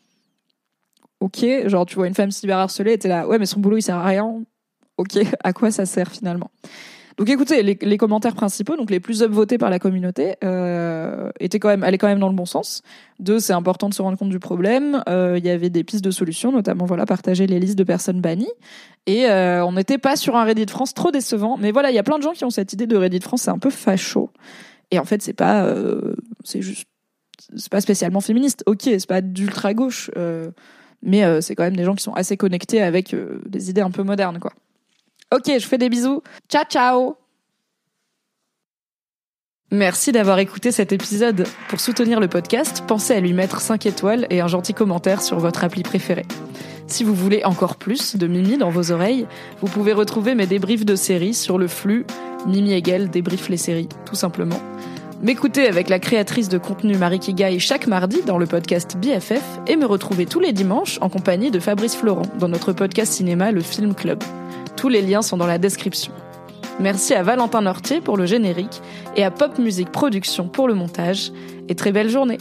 ok, genre tu vois une femme cyberharcelée et t'es là, ouais mais son boulot il sert à rien. Ok, à quoi ça sert finalement? Donc écoutez, les, commentaires principaux, donc les plus upvotés par la communauté, euh, étaient quand même, allaient quand même dans le bon sens. Deux, c'est important de se rendre compte du problème. Euh, il y avait des pistes de solutions, notamment voilà partager les listes de personnes bannies. Et euh, on n'était pas sur un Reddit France trop décevant. Mais voilà, il y a plein de gens qui ont cette idée de Reddit France, c'est un peu facho. Et en fait, c'est pas, c'est juste, c'est pas spécialement féministe. Ok, c'est pas d'ultra gauche, mais c'est quand même des gens qui sont assez connectés avec des idées un peu modernes, quoi. Ok, je fais des bisous. Ciao, ciao Merci d'avoir écouté cet épisode. Pour soutenir le podcast, pensez à lui mettre 5 étoiles et un gentil commentaire sur votre appli préférée. Si vous voulez encore plus de Mimi dans vos oreilles, vous pouvez retrouver mes débriefs de séries sur le flux Mimi Hegel débrief les séries, tout simplement. M'écouter avec la créatrice de contenu Marie Kigai chaque mardi dans le podcast BFF et me retrouver tous les dimanches en compagnie de Fabrice Florent dans notre podcast cinéma Le Film Club. Tous les liens sont dans la description. Merci à Valentin Nortier pour le générique et à Pop Music Production pour le montage. Et très belle journée